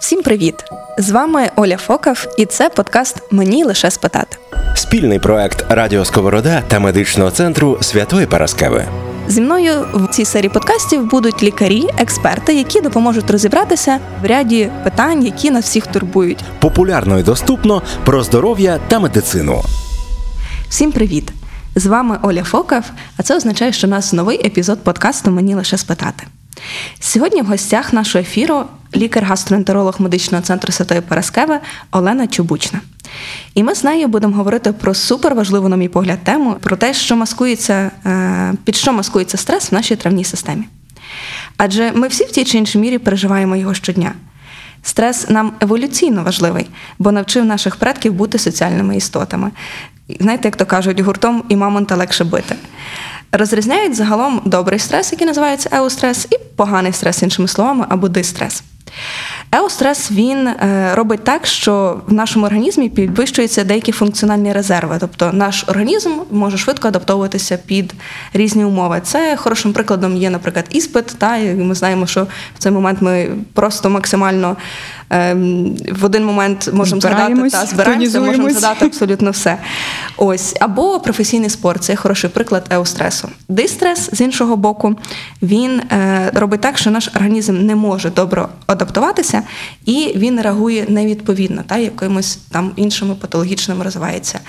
Всім привіт! З вами Оля Фокав, і це подкаст Мені лише спитати. Спільний проект Радіо Сковорода та медичного центру Святої Параскеви. Зі мною в цій серії подкастів будуть лікарі, експерти, які допоможуть розібратися в ряді питань, які нас всіх турбують. Популярно і доступно про здоров'я та медицину. Всім привіт! З вами Оля Фокав, а це означає, що у нас новий епізод подкасту Мені лише спитати. Сьогодні в гостях нашого ефіру лікар-гастроентеролог медичного центру Святої Параскеви Олена Чубучна. І ми з нею будемо говорити про суперважливу, на мій погляд, тему про те, що маскується, е, під що маскується стрес в нашій травній системі. Адже ми всі в тій чи іншій мірі переживаємо його щодня. Стрес нам еволюційно важливий, бо навчив наших предків бути соціальними істотами. Знаєте, як то кажуть, гуртом і мамонта легше бити. Розрізняють загалом добрий стрес, який називається еустрес, і поганий стрес, іншими словами, або дистрес. Еострес він е, робить так, що в нашому організмі підвищуються деякі функціональні резерви. Тобто наш організм може швидко адаптовуватися під різні умови. Це хорошим прикладом є, наприклад, іспит. Та і ми знаємо, що в цей момент ми просто максимально ем, в один момент можемо згадати та збираємося, можемо згадати абсолютно все. Ось або професійний спорт це хороший приклад еостресу. Дистрес з іншого боку, він е, робить так, що наш організм не може добре адаптуватися, і він реагує невідповідно, та якимось там іншими патологічними розвивається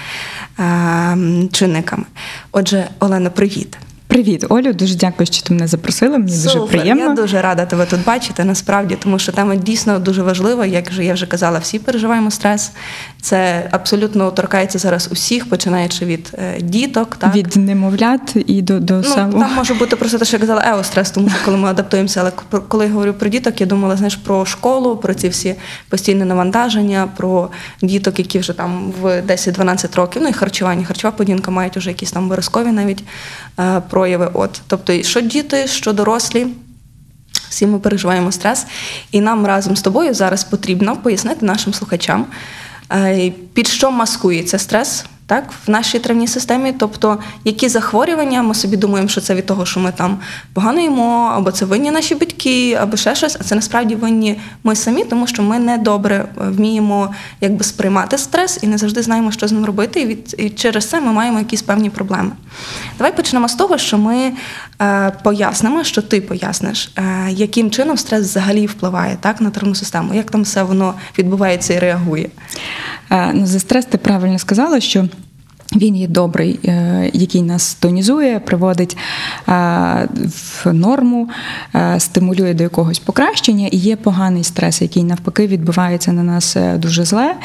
е, чинниками. Отже, Олена, привіт. Привіт, Олю. Дуже дякую, що ти мене запросила. Мені Супер. дуже приємно. Я дуже рада тебе тут бачити. Насправді, тому що тема дійсно дуже важлива. Як вже я вже казала, всі переживаємо стрес. Це абсолютно торкається зараз усіх, починаючи від е, діток, так від немовлят і до до ну, самого. там може бути просто те, що я казала, еострес, тому що коли ми адаптуємося. Але коли я говорю про діток, я думала знаєш про школу, про ці всі постійні навантаження, про діток, які вже там в 10-12 років, ну і харчування, харчова поведінка мають вже якісь там виразкові навіть е, прояви. От, тобто, що діти, що дорослі. Всі ми переживаємо стрес, і нам разом з тобою зараз потрібно пояснити нашим слухачам, під що маскується стрес так, в нашій травній системі. Тобто, які захворювання, ми собі думаємо, що це від того, що ми там погано їмо, або це винні наші батьки, або ще щось, а це насправді винні ми самі, тому що ми не добре вміємо якби сприймати стрес і не завжди знаємо, що з ним робити. І, від, і через це ми маємо якісь певні проблеми. Давай почнемо з того, що ми е, пояснимо, що ти поясниш, е, яким чином стрес взагалі впливає так, на травну систему, як там все воно відбувається і реагує. Е, ну, За стрес ти правильно сказала, що він є добрий, е, який нас тонізує, приводить е, в норму, стимулює до якогось покращення, і є поганий стрес, який навпаки відбувається на нас дуже зле,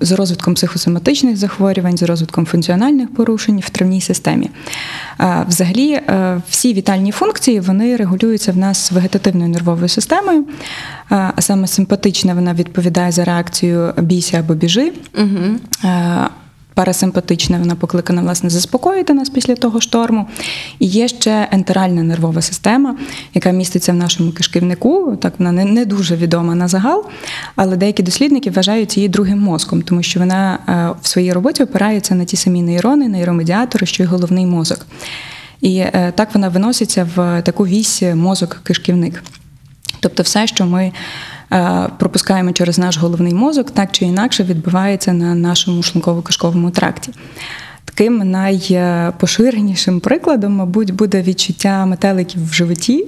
з розвитком психосоматичних захворювань, з розвитком функціональних порушень в травній системі. Взагалі, всі вітальні функції вони регулюються в нас вегетативною нервовою системою, а саме симпатична вона відповідає за реакцію бійся або біжи. Угу. Парасимпатична, вона покликана власне заспокоїти нас після того шторму. І є ще ентеральна нервова система, яка міститься в нашому кишківнику. Так вона не, не дуже відома на загал, але деякі дослідники вважають її другим мозком, тому що вона в своїй роботі опирається на ті самі нейрони, нейромедіатори, що й головний мозок. І е, так вона виноситься в таку вісь мозок-кишківник. Тобто, все, що ми е, пропускаємо через наш головний мозок, так чи інакше відбувається на нашому шлунково-кишковому тракті. Таким найпоширенішим прикладом, мабуть, буде відчуття метеликів в животі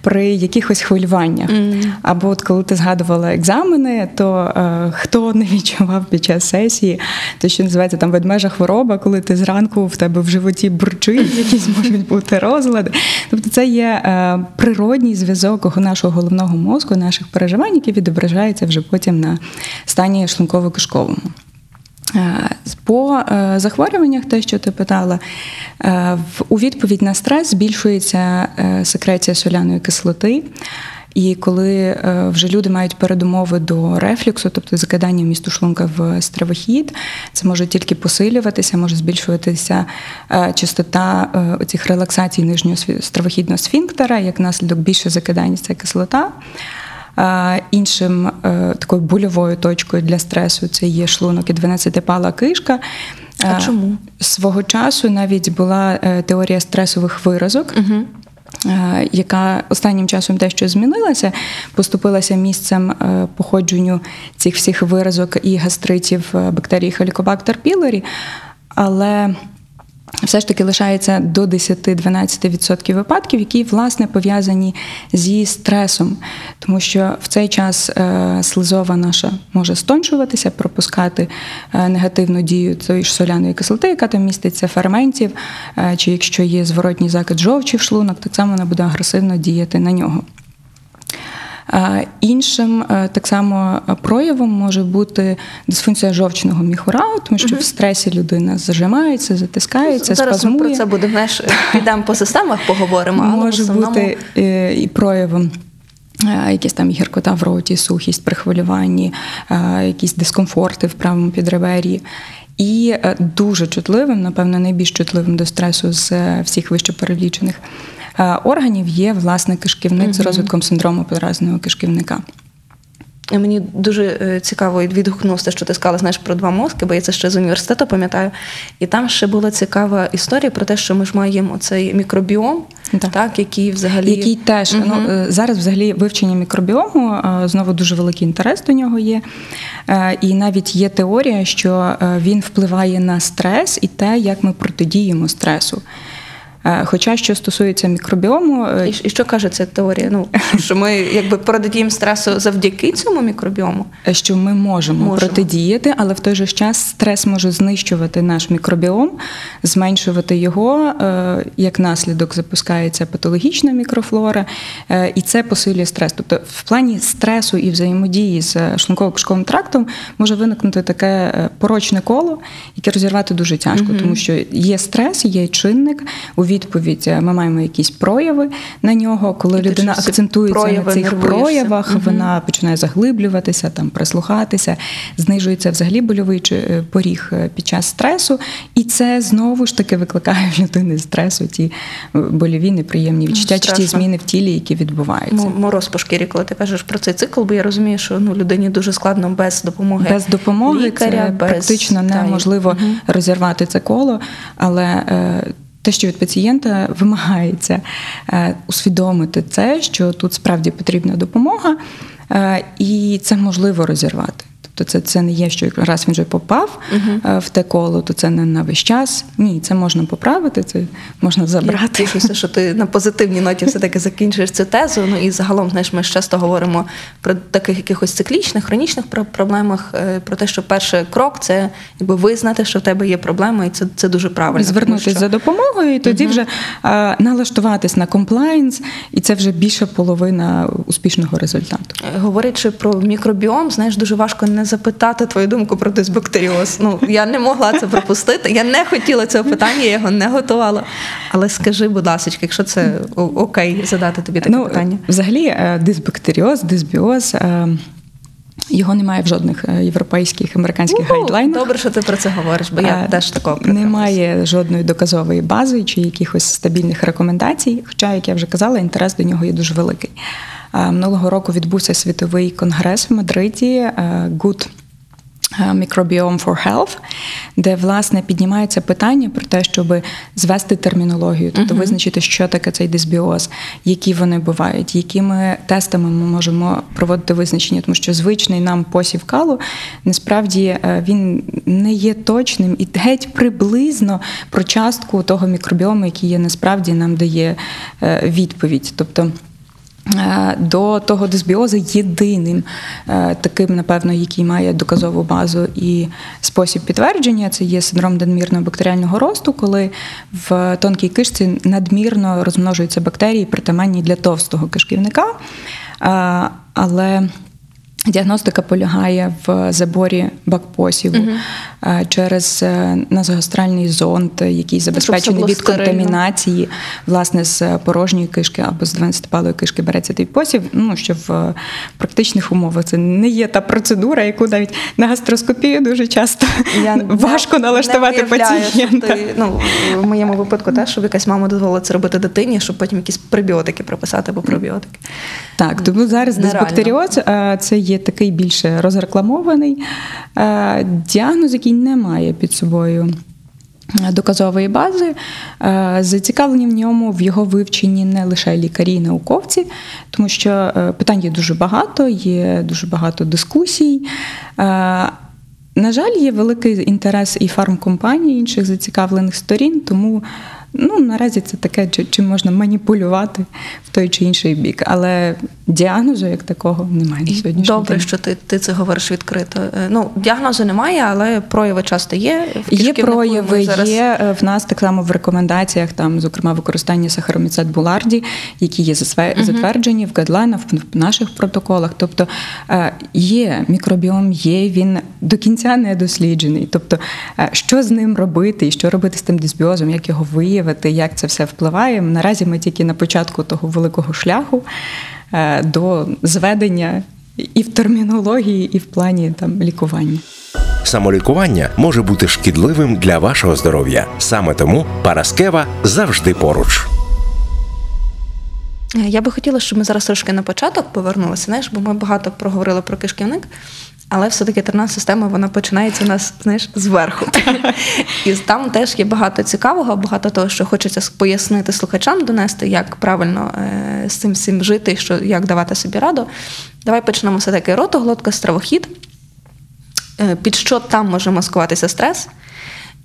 при якихось хвилюваннях. Mm. Або от коли ти згадувала екзамени, то е, хто не відчував під час сесії, то що називається там ведмежа хвороба, коли ти зранку в тебе в животі бурчить, якісь можуть бути розлади. Тобто це є е, природній зв'язок нашого головного мозку, наших переживань, які відображаються вже потім на стані шлунково-кишковому. Е, по е, захворюваннях, те, що ти питала, е, у відповідь на стрес збільшується секреція соляної кислоти. І коли вже люди мають передумови до рефлюксу, тобто закидання місту шлунка в стравохід, це може тільки посилюватися, може збільшуватися частота цих релаксацій нижнього стравохідного сфінктера, як наслідок більше закидання ця кислота. Іншим е, такою больовою точкою для стресу це є шлунок і 12-пала кишка. А чому? Свого часу навіть була е, теорія стресових виразок. Угу. е, яка останнім часом дещо змінилася, поступилася місцем е, походженню цих всіх виразок і гастритів е, бактерії Helicobacter pylori, але все ж таки лишається до 10-12% випадків, які власне пов'язані зі стресом, тому що в цей час е, слизова наша може стончуватися, пропускати е, негативну дію тої ж соляної кислоти, яка там міститься ферментів, е, чи якщо є зворотній закид жовчі в шлунок, так само вона буде агресивно діяти на нього. Е, Іншим е, так само проявом може бути дисфункція жовчного міхура, тому що в стресі людина зажимається, затискається, Зараз ми спазмує. про це будемо знаєш, підемо по системах, поговоримо, але може основному бути е, і проявом. е, Якісь там гіркота в роті, сухість при хвилюванні, е, якісь дискомфорти в правому підребер'ї. І е, дуже чутливим, напевно, найбільш чутливим до стресу з е, всіх вище перелічених е, органів є власне кишківник з розвитком синдрому подразненого кишківника. Мені дуже е, цікаво і відгукнувся, що ти сказала знаєш про два мозки, бо я це ще з університету пам'ятаю. І там ще була цікава історія про те, що ми ж маємо цей мікробіом, Так. так, який взагалі Який теж ну, е, зараз взагалі вивчення мікробіому е, знову дуже великий інтерес до нього є. Е, І навіть є теорія, що е, він впливає на стрес і те, як ми протидіємо стресу. Е, Хоча що стосується мікробіому, е, І, і що каже ця теорія? Ну що- ми якби протидіємо стресу завдяки цьому мікробіому? що ми можемо, Можемо. протидіяти, але в той же час стрес може знищувати наш мікробіом, зменшувати його. е, Як наслідок запускається патологічна мікрофлора, е, і це посилює стрес. Тобто, в плані стресу і взаємодії з шлунково-кишковим трактом може виникнути таке е, порочне коло, яке розірвати дуже тяжко, тому що є стрес, є чинник. У відповідь е, ми маємо якісь прояви на нього. Коли І ти людина акцентується прояви на цих нервуєшся. проявах, вона починає заглиблюватися, там прислухатися, знижується взагалі больовий чи- е, поріг е, під час стресу, і це знову ж таки викликає в людини стресу, ті больові неприємні відчуття, чи ті зміни в тілі, які відбуваються. Мо- Мороз по шкірі, коли ти кажеш про цей цикл, бо я розумію, що ну людині дуже складно без допомоги Без допомоги лікаря, це без практично неможливо розірвати це коло, але те, що від пацієнта вимагається е, усвідомити це, що тут справді потрібна допомога, е, і це можливо розірвати. Тобто це, це не є, що раз він вже попав е, в те коло, то це не на весь час. Ні, це можна поправити, це можна Я забрати. тішуся, що ти на позитивній ноті все-таки закінчуєш цю тезу. Ну і загалом, знаєш, ми ж часто говоримо про таких якихось циклічних, хронічних проблемах, е, про те, що перший крок це якби визнати, що в тебе є проблема, і це, це дуже правильно. Звернутися що- за допомогою, і тоді вже е, налаштуватись на комплаєнс, і це вже більша половина успішного результату. Е, Говорячи про мікробіом, знаєш, дуже важко не запитати твою думку про дисбактеріоз. Ну я не могла це пропустити. Я не хотіла цього питання, я його не готувала. Але скажи, будь ласка, якщо це окей, задати тобі таке ну, питання. Взагалі, е, дисбактеріоз, дисбіоз. е, Його немає в жодних е, європейських американських Уху, гайдлайнах. Добре, що ти про це говориш, бо я Е, теж такого притримуюсь. немає жодної доказової бази чи якихось стабільних рекомендацій. Хоча, як я вже казала, інтерес до нього є дуже великий. Е, Минулого року відбувся світовий конгрес в Мадриді е, Good Microbiome for Health, де власне піднімається питання про те, щоб звести термінологію, тобто визначити, що таке цей дисбіоз, які вони бувають, якими тестами ми можемо проводити визначення, тому що звичний нам посів калу насправді е, він не є точним і геть приблизно про частку того мікробіому, який є насправді нам дає е, відповідь. Тобто Е, До того дисбіозу єдиним е, таким, напевно, який має доказову базу і спосіб підтвердження, це є синдром надмірного бактеріального росту, коли в тонкій кишці надмірно розмножуються бактерії, притаманні для товстого кишківника. Е, Але Діагностика полягає в заборі бакпосіву е, через е, назогастральний зонд, який забезпечений від контамінації власне з порожньої кишки або з 12-палої кишки береться той посів. Ну що в е, практичних умовах це не є та процедура, яку навіть на гастроскопію дуже часто Я важко не- налаштувати не пацієнта. Ти, ну, в моєму випадку теж, щоб якась мама дозволила це робити дитині, щоб потім якісь пребіотики прописати або пробіотики. Так, тому зараз дисбактеріоз це є такий більше розрекламований е, діагноз, який не має під собою доказової бази. Е, Зацікавлені в ньому в його вивченні не лише лікарі і науковці, тому що е, питань є дуже багато, є дуже багато дискусій. Е, На жаль, є великий інтерес і фармкомпаній, і інших зацікавлених сторін, тому ну, наразі це таке, чим можна маніпулювати в той чи інший бік. Але діагнозу як такого немає на І сьогоднішній добре, день. що ти, ти це говориш відкрито. Е, Ну, діагнозу немає, але прояви часто є. В Є прояви, зараз... є е, в нас так само в рекомендаціях, там, зокрема, використання сахароміцет буларді, які є затверджені в гайдлайнах, в наших протоколах. Тобто е, є мікробіом, є він до кінця не досліджений. Тобто, е, що з ним робити, і що робити з тим дисбіозом, як його виявити, як це все впливає. Наразі ми тільки на початку того великого шляху е, до зведення і в термінології, і в плані там лікування. Самолікування може бути шкідливим для вашого здоров'я. Саме тому Параскева завжди поруч. Е, Я би хотіла, щоб ми зараз трошки на початок повернулися, знаєш, бо ми багато проговорили про кишківник, але все-таки терна система вона починається у нас, знаєш, зверху. І там теж є багато цікавого, багато того, що хочеться пояснити слухачам, донести, як правильно е, з цим всім жити що, як давати собі раду. Давай почнемо все-таки ротоглотка, стравохід. Е, Під що там може маскуватися стрес?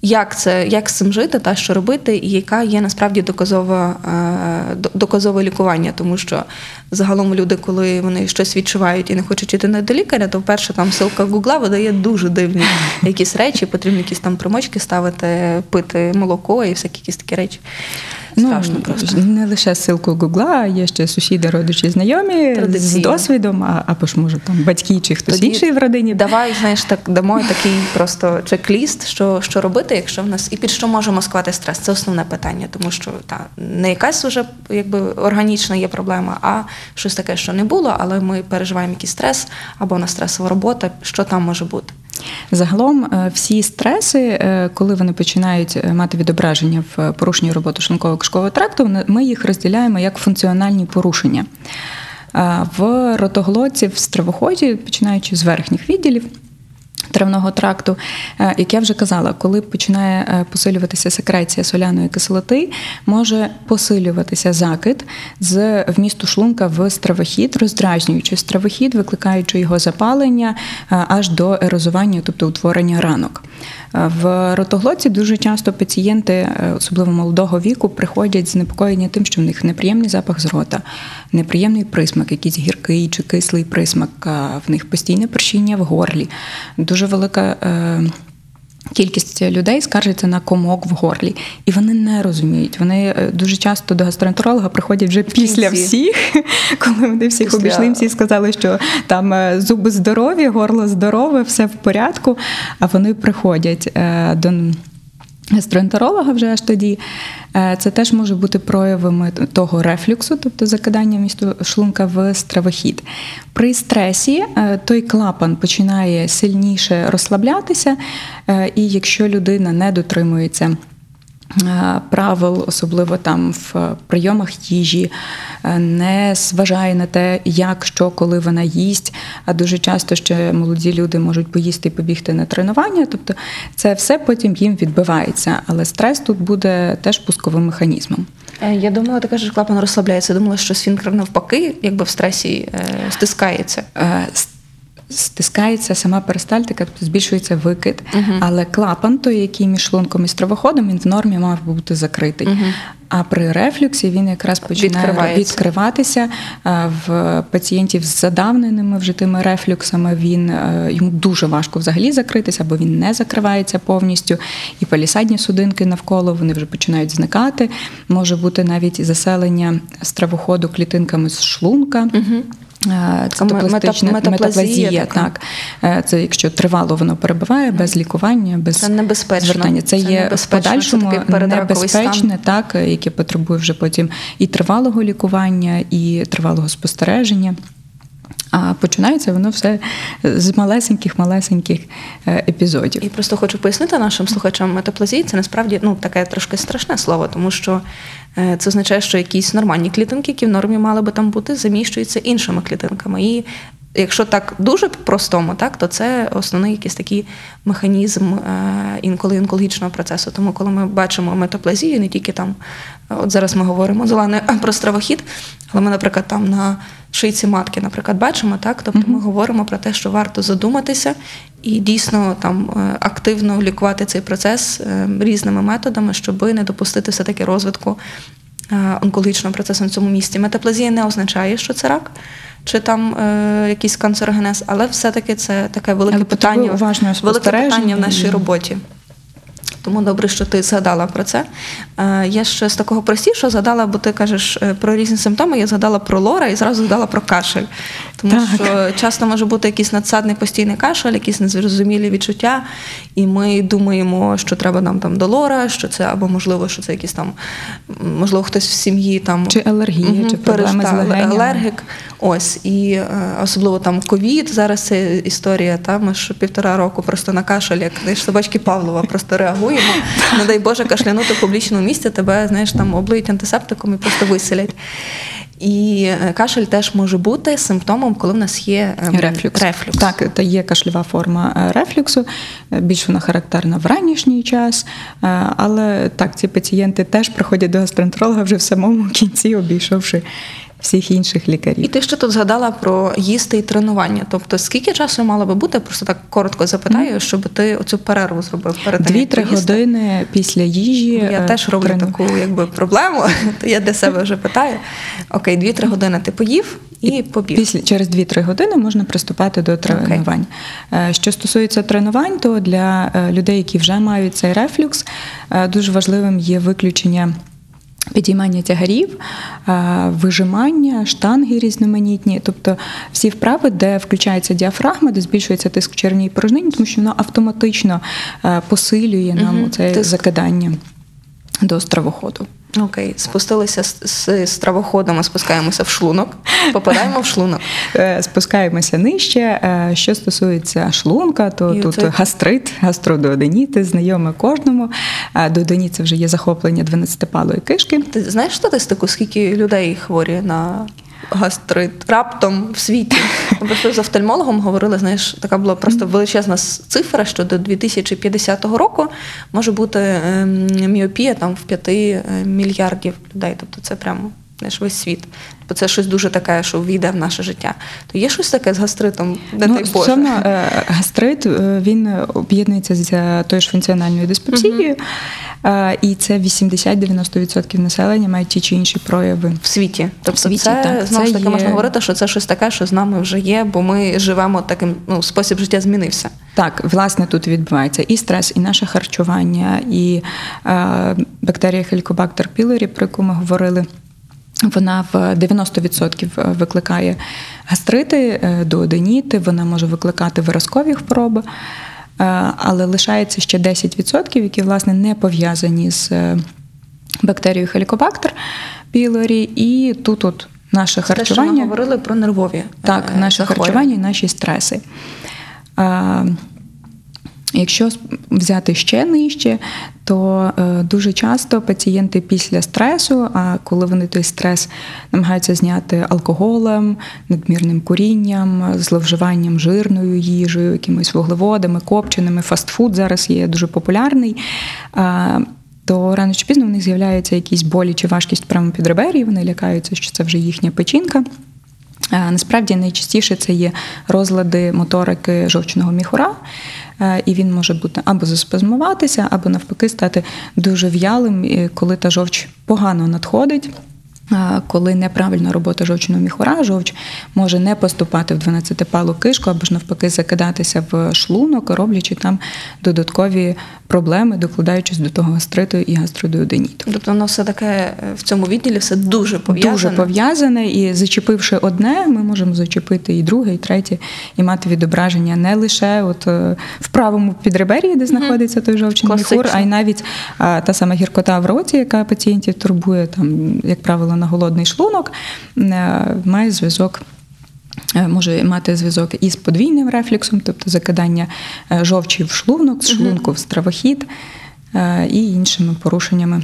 Як це, як з цим жити та що робити, і яка є насправді доказова, е, доказове лікування, тому що загалом люди, коли вони щось відчувають і не хочуть йти до лікаря, то вперше там ссылка Гугла видає дуже дивні якісь речі, потрібно якісь там примочки ставити, пити молоко і всякі якісь такі речі. Страшно ну, просто. Не лише ссылку Гугла, а є ще сусіди, родичі, знайомі з досвідом, а, або ж може там батьки чи хтось Тоді інший в родині. Давай, знаєш, так дамо такий просто чек-ліст, що, що робити, якщо в нас і під що може маскувати стрес. Це основне питання, тому що та не якась уже якби органічна є проблема, а щось таке, що не було, але ми переживаємо якийсь стрес або на стресова робота. Що там може бути? Загалом е, всі стреси, е, коли вони починають е, мати відображення в порушенні роботи шлунково-кишкового тракту, ми їх розділяємо як функціональні порушення. В ротоглотці, в стравоході, починаючи з верхніх відділів. Травного тракту, Е, як я вже казала, коли починає е, посилюватися секреція соляної кислоти, може посилюватися закид з вмісту шлунка в стравохід, роздражнюючи стравохід, викликаючи його запалення е, аж до ерозування, тобто утворення ранок. Е, В ротоглоці дуже часто пацієнти, е, особливо молодого віку, приходять знепокоєні тим, що в них неприємний запах з рота, неприємний присмак, якийсь гіркий чи кислий присмак, в них постійне першіння в горлі. Дуже велика. Кількість людей скаржиться на комок в горлі, і вони не розуміють. Вони е, дуже часто до гастроентеролога приходять вже після кінці. всіх, коли вони всіх Після- обійшли, всі сказали, що там е, зуби здорові, горло здорове, все в порядку. А вони приходять е, до гастроентеролога вже аж тоді. Е, Це теж може бути проявами того рефлюксу, тобто закидання місту шлунка в стравохід. При стресі е, той клапан починає сильніше розслаблятися, е, і якщо людина не дотримується правил, особливо там в прийомах їжі, е, не зважає на те, як, що, коли вона їсть. А дуже часто ще молоді люди можуть поїсти і побігти на тренування. Тобто це все потім їм відбивається. Але стрес тут буде теж пусковим механізмом. Е, Я думала, ти кажеш, клапан розслабляється. Думала, що сфінктер навпаки, якби в стресі е, стискається. Стискається сама перистальтика, тобто збільшується викид, але клапан, той, який між шлунком і стравоходом, він в нормі мав бути закритий. А при рефлюксі він якраз починає відкриватися. В пацієнтів з задавненими вже тими рефлюксами він е, йому дуже важко взагалі закритися, бо він не закривається повністю. І палісадні судинки навколо вони вже починають зникати. Може бути навіть заселення стравоходу клітинками з шлунка. Е, Цитопластична мета- метаплазія метаплазія, так. Е, Це якщо тривало воно перебуває без лікування, без Це небезпечно. звертання. Це, Це є в це подальшому передраковий небезпечне, так, е, яке потребує вже потім і тривалого лікування, і тривалого спостереження. А починається воно все з малесеньких-малесеньких е, епізодів. І просто хочу пояснити нашим слухачам, метаплазія це насправді ну таке трошки страшне слово, тому що е, це означає, що якісь нормальні клітинки, які в нормі мали би там бути, заміщуються іншими клітинками. І Якщо так дуже по-простому, так, то це основний якийсь такий механізм е, інколи онкологічного процесу. Тому коли ми бачимо метаплазію, не тільки там, от зараз ми говоримо з про стравохід, але ми, наприклад, там на шийці матки, наприклад, бачимо, так, тобто ми говоримо про те, що варто задуматися і дійсно там е, активно лікувати цей процес е, різними методами, щоб не допустити все-таки розвитку е, онкологічного процесу на цьому місці. Метаплазія не означає, що це рак. Чи там е, якийсь канцерогенез, але все-таки це таке велике Але питання, уважного велике питання в нашій роботі. Тому добре, що ти згадала про це. Е, я ще з такого простішого згадала, бо ти кажеш е, про різні симптоми. Я згадала про лора і зразу згадала про кашель. Тому Так. що часто може бути якийсь надсадний постійний кашель, якісь незрозумілі відчуття, і ми думаємо, що треба нам там до лора, що це або можливо, що це якісь там, можливо, хтось в сім'ї там Чи алергія, Мгм, чи проблеми з легенями. алергік. Ось і е, особливо там ковід. Зараз це історія. Та ми ж півтора року просто на кашель, як собачки Павлова, просто реагуємо. Не дай Боже, кашлянути в публічному місці, тебе знаєш там облиють антисептиком і просто виселять. І е, кашель теж може бути симптомом, коли в нас є ем, Рефлюкс. рефлюкс. Так, та є кашльова форма е, рефлюксу. Е, Більш вона характерна в ранішній час. Але так, ці пацієнти теж приходять до гастроентеролога вже в самому кінці, обійшовши всіх інших лікарів. І ти ще тут згадала про їсти і тренування. Тобто, скільки часу мало би бути? Просто так коротко запитаю, щоб ти оцю перерву зробив перед Дві-три години після їжі. Я е, теж роблю трену- таку якби проблему, то я для себе вже питаю. Окей, 2-3 години ти поїв і побіг. Після через 2-3 години можна приступати до тренувань. Е, Що стосується тренувань, то для е, людей, які вже мають цей рефлюкс, дуже важливим є виключення. Підіймання тягарів, вижимання, штанги різноманітні, тобто всі вправи, де включається діафрагма, де збільшується тиск в червній порожнині, тому що воно автоматично е, посилює нам угу, це закидання до стравоходу. Окей, спустилися з, з стравоходом, спускаємося в шлунок, попадаємо в шлунок. Е, Спускаємося нижче. Е, Що стосується шлунка, то І тут гастрит, гастродуоденіти, знайоме кожному. Е, Дуоденіт – це вже є захоплення 12-палої кишки. Ти знаєш статистику, скільки людей хворі на гастрит раптом в світі? Ми просто з офтальмологом говорили, знаєш, така була просто величезна цифра, що до 2050 року може бути ем, міопія там в 5 мільярдів людей. Тобто це прямо знаєш, весь світ. Бо це щось дуже таке, що війде в наше життя. То є щось таке з гастритом, не ну, Боже. стосовно е, гастрит, е, він об'єднується з тою ж функціональною диспепсією, Е, і це 80-90% населення мають ті чи інші прояви. В світі. Тобто світі, це так, знову ж таки є- можна говорити, що це щось таке, що з нами вже є, бо ми живемо таким, ну, спосіб життя змінився. Так, власне, тут відбувається і стрес, і наше харчування, і е, бактерія Helicobacter pylori, про яку ми говорили. Вона в 90% викликає гастрити, е, дуоденіти, вона може викликати виразкові хвороби, е, але лишається ще 10%, які власне не пов'язані з е, бактерією Helicobacter pylori, і тут от наше Те, що ми говорили про нервові. Так, е, наше захворювання. харчування і наші стреси. А, Якщо взяти ще нижче, то е, дуже часто пацієнти після стресу, а коли вони той стрес намагаються зняти алкоголем, надмірним курінням, зловживанням жирною їжею, якимись вуглеводами, копченими, фастфуд зараз є дуже популярний. А, то рано чи пізно в них з'являються якісь болі чи важкість прямо під ребері, вони лякаються, що це вже їхня печінка. Е, Насправді найчастіше це є розлади моторики жовчного міхура, і він може бути або заспазмуватися, або навпаки стати дуже в'ялим, коли та жовч погано надходить. Коли неправильна робота жовчного міхура, жовч може не поступати в 12-палу кишку або ж навпаки закидатися в шлунок, роблячи там додаткові проблеми, докладаючись до того гастриту і гастродуоденіту. Тобто воно все таке е, в цьому відділі все дуже пов'язане. Дуже пов'язане, і зачепивши одне, ми можемо зачепити і друге, і третє, і мати відображення не лише от е, в правому підребер'ї, де знаходиться той жовчний міхур, а й навіть та сама гіркота в роті, яка пацієнтів турбує, там, як правило, на голодний шлунок, е, має зв'язок. е, Може мати зв'язок із подвійним рефлюксом, тобто закидання е, жовчі в шлунок, з шлунку в стравохід і іншими порушеннями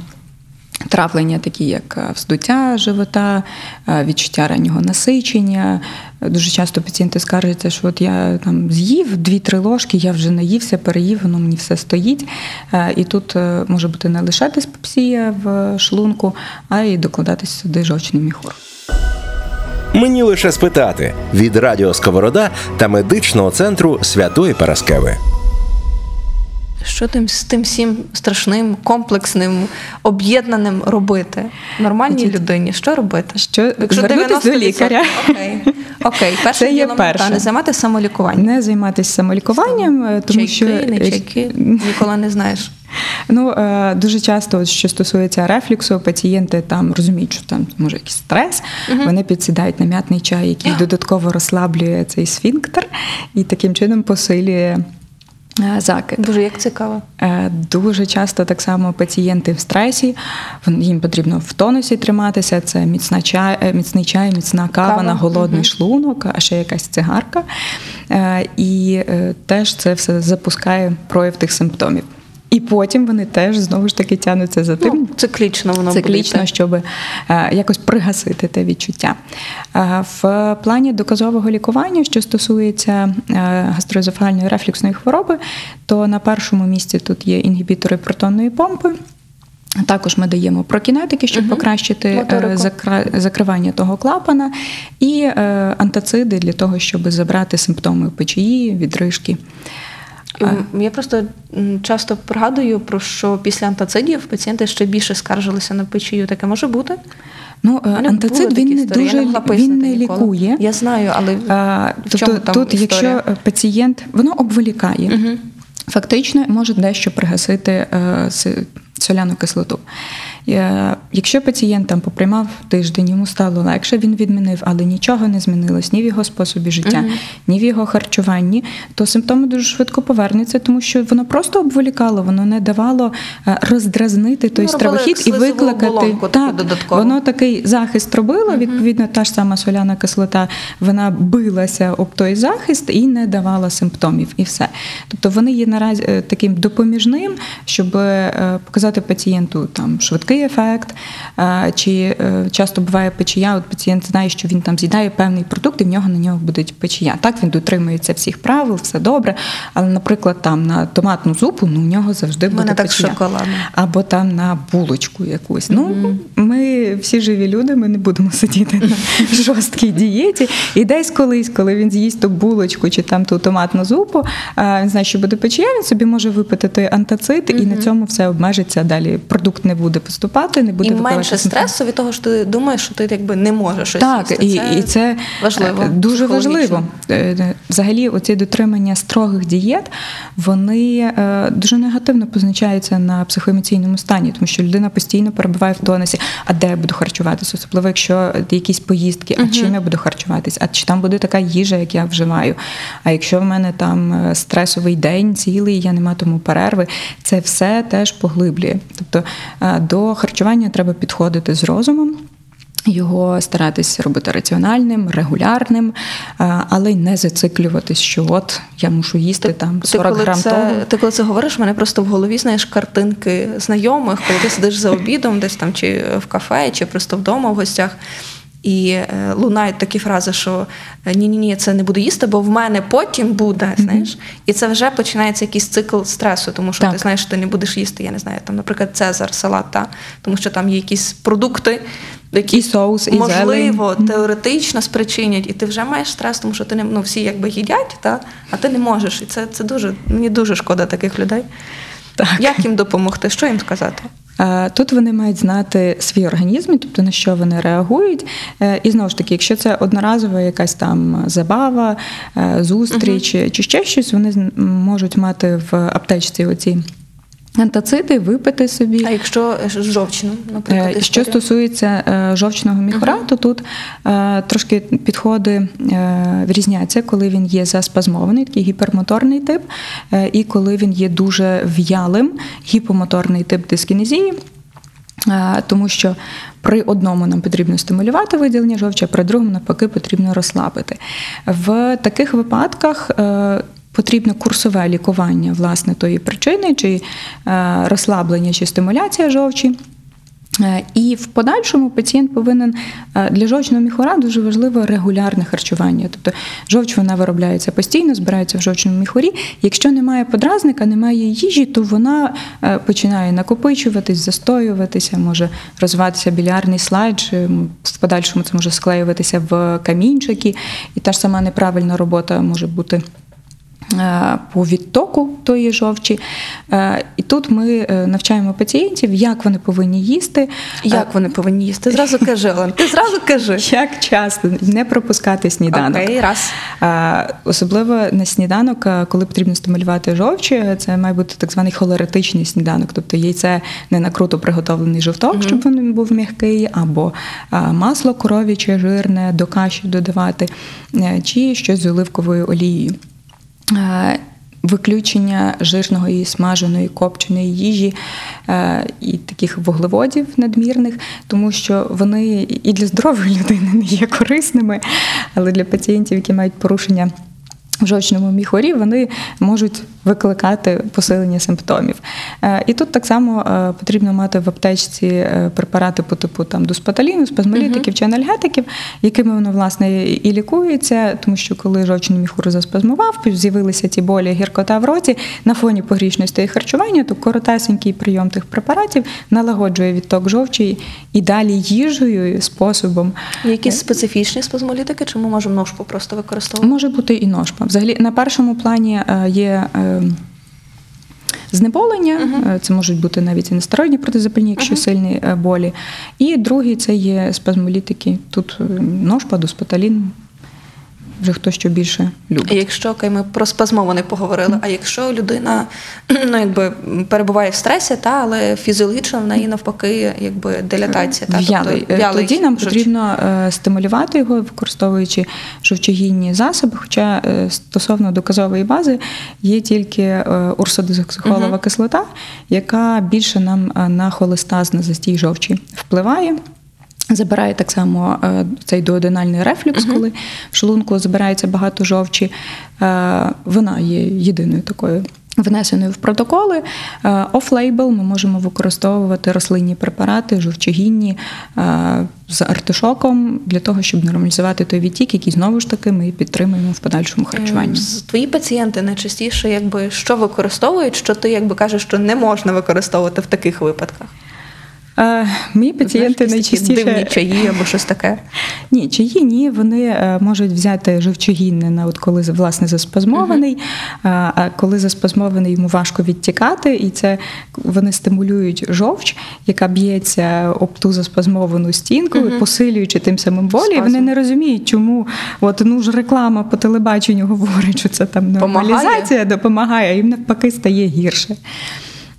Травлення, такі як е, вздуття живота, е, відчуття раннього насичення. Дуже часто пацієнти скаржаться, що от я там з'їв 2-3 ложки, я вже наївся, переїв, воно мені все стоїть. Е, І тут може бути не лише диспепсія в шлунку, а й докладатися сюди жовчний міхур. Мені лише спитати від Радіо Сковорода та медичного центру Святої Параскеви. Що тим з тим всім страшним, комплексним, об'єднаним робити? Нормальній Значить, людині, що робити? що звернутись до 90%. лікаря. Окей, Окей. перше Це є перше. не займатися самолікуванням. Не займатися самолікуванням, е, тому чайки, що не чайки, ніколи не знаєш. Ну е, дуже часто, що стосується рефлюксу, пацієнти там розуміють, що там може якийсь стрес. Вони підсідають на м'ятний чай, який додатково розслаблює цей сфінктер і таким чином посилює е, закид. Дуже як цікаво. Е, Дуже часто так само пацієнти в стресі, їм потрібно в тонусі триматися. Це міцна чай, е, міцний чай, міцна кава, Кава, на голодний угу. шлунок, а ще якась цигарка. Е, І е, теж це все запускає прояв тих симптомів. І потім вони теж знову ж таки тягнуться за тим. Ну, циклічно воно Циклічно, буде. щоб е, якось пригасити те відчуття. Е, В плані доказового лікування, що стосується е, гастроезофагальної рефлюксної хвороби, то на першому місці тут є інгібітори протонної помпи. Також ми даємо прокінетики, щоб Мгм. покращити Моторику. закривання того клапана, і антациди для того, щоб забрати симптоми печії, відрижки. Я просто часто пригадую, про що після антацидів пацієнти ще більше скаржилися на печію. Таке може бути? Ну, е, антацид він не дуже я він не ніколи. лікує. Я знаю, але А, в тобто чому там тут, історія? якщо е, пацієнт воно обволікає, Угу. фактично може дещо пригасити е, соляну кислоту. Е, Якщо пацієнт там поприймав тиждень, йому стало легше, він відмінив, але нічого не змінилось ні в його способі життя, Мгм. ні в його харчуванні, то симптоми дуже швидко повернуться, тому що воно просто обволікало, воно не давало е, роздразнити той Ну, стравохід і викликати так, додаткову. воно такий захист робило. Відповідно, та ж сама соляна кислота вона билася об той захист і не давала симптомів, і все. Тобто вони є наразі е, таким допоміжним, щоб е, показати пацієнту там швидкий ефект. е, Чи е, часто буває печія, от пацієнт знає, що він там з'їдає певний продукт, і в нього на нього буде печія. Так він дотримується всіх правил, все добре. Але, наприклад, там на томатну зупу, ну в нього завжди буде так печія. шоколадно. Або там на булочку якусь. Ну, ми всі живі люди, ми не будемо сидіти на жорсткій дієті. І десь колись, коли він з'їсть ту булочку чи там ту томатну зупу, він знає, що буде печія, він собі може випити той антацит, і на цьому все обмежиться. Далі продукт не буде поступати, не буде І менше стресу від того, що ти думаєш, що ти якби не можеш щось Так, їсти. і, і це важливо. е, дуже важливо. Е, Взагалі, оці дотримання строгих дієт вони е, дуже негативно позначаються на психоемоційному стані, тому що людина постійно перебуває в тонусі, а де я буду харчуватися, особливо якщо якісь поїздки, а чим я буду харчуватись, а чи там буде така їжа, як я вживаю. А якщо в мене там стресовий день цілий, я не матиму перерви, це все теж поглиблює. Тобто е, до харчування треба підходити з розумом. Його старатися робити раціональним, регулярним, е, але й не зациклюватись, що от я мушу їсти там 40 коли грам це, того. Ти коли це говориш, в мене просто в голові знаєш картинки знайомих, коли ти сидиш за обідом, десь там чи в кафе, чи просто вдома в гостях. І е, лунають такі фрази, що ні, ні, ні, це не буду їсти, бо в мене потім буде. Знаєш, і це вже починається якийсь цикл стресу, тому що Так. ти знаєш, що ти не будеш їсти. Я не знаю, там, наприклад, цезар, салат, та, тому що там є якісь продукти, які І соус, і можливо зелень. теоретично спричинять, і ти вже маєш стрес, тому що ти не ну, всі якби їдять, та, а ти не можеш. І це, це дуже мені дуже шкода таких людей. Так. Як їм допомогти? Що їм сказати? Е, Тут вони мають знати свій організм, тобто на що вони реагують. Е, І знову ж таки, якщо це одноразова якась там забава, е, зустріч чи ще щось, вони можуть мати в аптечці оці антациди, випити собі. А якщо жовчним, наприклад, Е, Що стосується е, жовчного міхура, то тут е, трошки підходи е, різняться, коли він є заспазмований, такий гіпермоторний тип, е, і коли він є дуже в'ялим, гіпомоторний тип дискінезії. Е, Тому що при одному нам потрібно стимулювати виділення жовчі, а при другому навпаки потрібно розслабити. В таких випадках е, потрібно курсове лікування власне тої причини, чи е, розслаблення, чи стимуляція жовчі. Е, І в подальшому пацієнт повинен е, для жовчного міхура дуже важливо регулярне харчування. Тобто жовч вона виробляється постійно, збирається в жовчному міхурі. Якщо немає подразника, немає їжі, то вона починає накопичуватись, застоюватися, може розвиватися білярний слайд, чи в подальшому це може склеюватися в камінчики, і та ж сама неправильна робота може бути. Е, По відтоку тої жовчі. Е, І тут ми е, навчаємо пацієнтів, як вони повинні їсти, Як вони повинні їсти? Зразу кажи, Олен, ти зразу кажи. як часто не пропускати сніданок. Окей, раз. Особливо на сніданок, коли потрібно стимулювати жовчі, це має бути так званий холеретичний сніданок, тобто яйце не накруто приготовлений жовток, щоб він був м'який, або масло коров'яче, жирне до каші додавати, чи щось з оливковою олією. Е, Виключення жирного і смаженої копченої їжі е, і таких вуглеводів надмірних, тому що вони і для здорової людини не є корисними, але для пацієнтів, які мають порушення в жовчному міхурі, вони можуть викликати посилення симптомів. Е, І тут так само е, потрібно мати в аптечці е, препарати по типу там дуспаталіну, спазмолітиків чи анальгетиків, якими воно власне і лікується, тому що коли жовчний міхур заспазмував, з'явилися ті болі гіркота в роті на фоні погрішності і харчування, то коротесенький прийом тих препаратів налагоджує відток жовчі і далі їжею способом. Якісь специфічні спазмолітики, чи ми можемо ножку просто використовувати? Може бути і ножпа. Взагалі, на першому плані е, є е, знеболення, е, це можуть бути навіть і нестероїдні протизапальні, якщо сильні е, болі. І другий це є спазмолітики. Тут нож, ножпа, дуспаталін, вже хто що більше любить. А Якщо окей, ми про спазмований поговорили, а якщо людина ну, якби, перебуває в стресі, та, але фізіологічно в неї навпаки якби, дилатація. Та, В'ялий. тобто, Е, Тоді нам жовч. потрібно е, стимулювати його, використовуючи жовчогінні засоби. Хоча е, стосовно доказової бази є тільки урсодезоксихолова кислота, яка більше нам на холестаз, на застій жовчі впливає. Забирає так само е, цей дуоденальний рефлюкс, коли в шлунку збирається багато жовчі. Е, Вона є єдиною такою внесеною в протоколи. Оф-лейбл ми можемо використовувати рослинні препарати, жовчогінні е, з артишоком для того, щоб нормалізувати той відтік, який знову ж таки ми підтримуємо в подальшому харчуванні. Твої пацієнти найчастіше якби, що використовують, що ти якби кажеш, що не можна використовувати в таких випадках? Е, Мої пацієнти Знаєш, найчастіше дивні чаї або щось таке. Ні, чаї ні, вони е, можуть взяти жовчогінне на от коли власне заспазмований. А а коли заспазмований, йому важко відтікати, і це вони стимулюють жовч, яка б'ється об ту заспазмовану стінку, посилюючи тим самим болі. І Вони не розуміють, чому от ну ж реклама по телебаченню говорить, що це там Помагає? нормалізація допомагає, а їм навпаки стає гірше.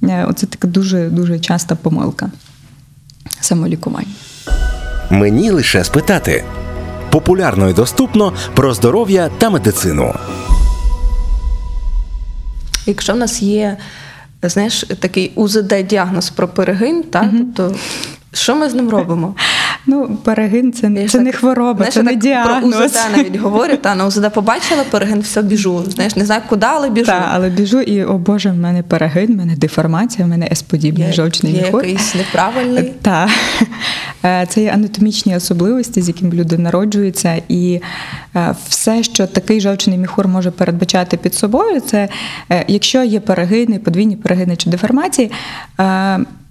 Оце така дуже дуже часта помилка самолікування. Мені лише спитати. Популярно і доступно про здоров'я та медицину. Якщо в нас є, знаєш, такий УЗД-діагноз про перегин, та, тобто, що ми з ним робимо? Ну, перегин це, це так, не хвороба, знаєш, це не так діагноз. Про УЗД навіть говорю, та на УЗД побачила перегин, все біжу. Знаєш, не знаю куди, але біжу. Так, але біжу і, о Боже, в мене перегин, в мене деформація, в мене С-подібний жовчний є міхур. якийсь неправильний. Так. Е, Це є анатомічні особливості, з якими люди народжуються, і е, все, що такий жовчний міхур може передбачати під собою, це е, якщо є перегини, подвійні перегини чи деформації.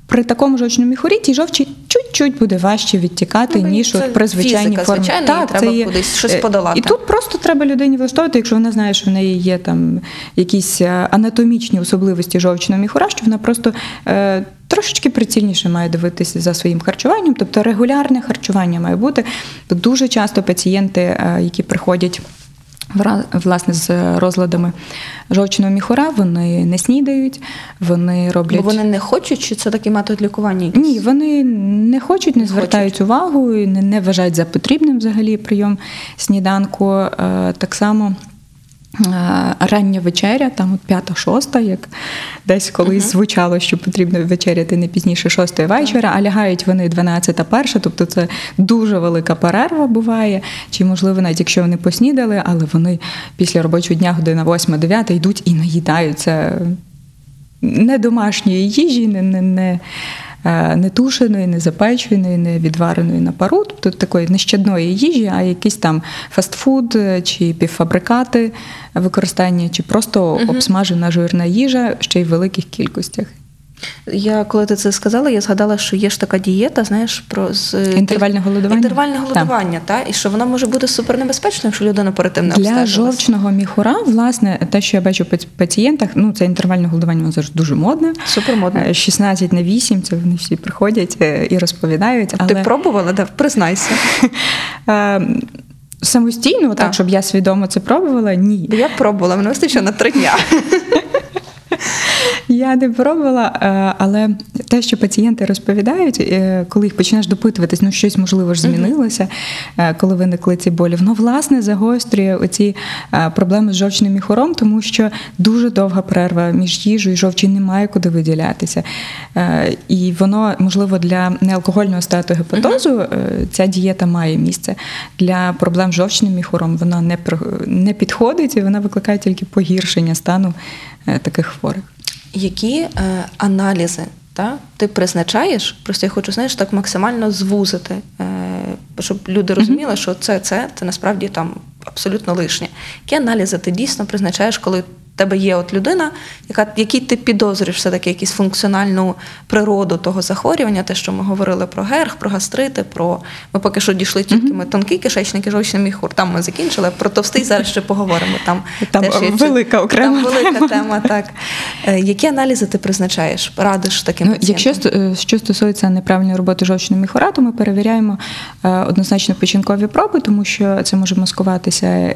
При такому жовчному міхурі ті жовчі чуть-чуть буде важче відтікати, Ну, ніж от при звичайній формі. звичайно, і треба кудись щось е, подолати. І тут просто треба людині влаштовувати, якщо вона знає, що в неї є там якісь е, анатомічні особливості жовчного міхура, що вона просто е, трошечки прицільніше має дивитися за своїм харчуванням, тобто регулярне харчування має бути. Дуже часто пацієнти, е, які приходять. Власне, з розладами жовчного міхура, вони не снідають, вони роблять. Бо вони не хочуть, чи це такий метод лікування? Ні, вони не хочуть, не звертають увагу, і не, не вважають за потрібним взагалі прийом сніданку. Е, так само. Е, Рання вечеря, там от п'ята, шоста, як десь колись звучало, що потрібно вечеряти не пізніше шостої вечора, а лягають вони 12 перша, тобто це дуже велика перерва буває. Чи можливо, навіть якщо вони поснідали, але вони після робочого дня година 8-9 йдуть і наїдаються не домашньої їжі, не, не, не не тушеної, не запеченої, не відвареної на пару, тобто такої нещадної їжі, а якийсь там фастфуд е, чи півфабрикати використання, чи просто обсмажена жирна їжа ще й в великих кількостях. Я коли ти це сказала, я згадала, що є ж така дієта, знаєш, про з Інтервальне голодування? Інтервальне Так. голодування, та і що воно може бути супернебезпечним, якщо людина перед тим не Для жовчного міхура, власне, те, що я бачу по пацієнтах, ну це інтервальне голодування, воно зараз дуже модне. Супермодне. Е, 16 на 8, це вони всі приходять е, і розповідають. Але... Ти пробувала, да? признайся. Е, Самостійно, так. Так. щоб я свідомо це пробувала, ні. Я пробувала, мене вистачило на три дня. Я не пробувала, е, але те, що пацієнти розповідають, е, коли їх починаєш допитуватись, ну щось можливо ж змінилося, е, коли виникли ці болі, воно власне загострює оці проблеми з жовчним міхуром, тому що дуже довга перерва між їжею і жовчі немає куди виділятися. І воно, можливо, для неалкогольного стату гепатозу ця дієта має місце. Для проблем з жовчним міхуром вона не, не підходить і вона викликає тільки погіршення стану таких хворих. Які е, аналізи та, ти призначаєш? Просто я хочу, знаєш, так максимально звузити, е, щоб люди розуміли, що це, це, це насправді там абсолютно лишнє. Які аналізи ти дійсно призначаєш, коли в тебе є от людина, яка, якій ти підозрюєш все-таки якусь функціональну природу того захворювання, те, що ми говорили про герх, про гастрити, про ми поки що дійшли тільки ми тонкий кишечник і жовчний міхур. Там ми закінчили. Про товстий зараз ще поговоримо. Там, Там теж є велика окрема Там велика тема. тема, так. Е, Які аналізи ти призначаєш? Радиш таким Ну, пацієнтам? якщо е, що стосується неправильної роботи жовчного міхура, то ми перевіряємо е, однозначно печінкові проби, тому що це може маскуватися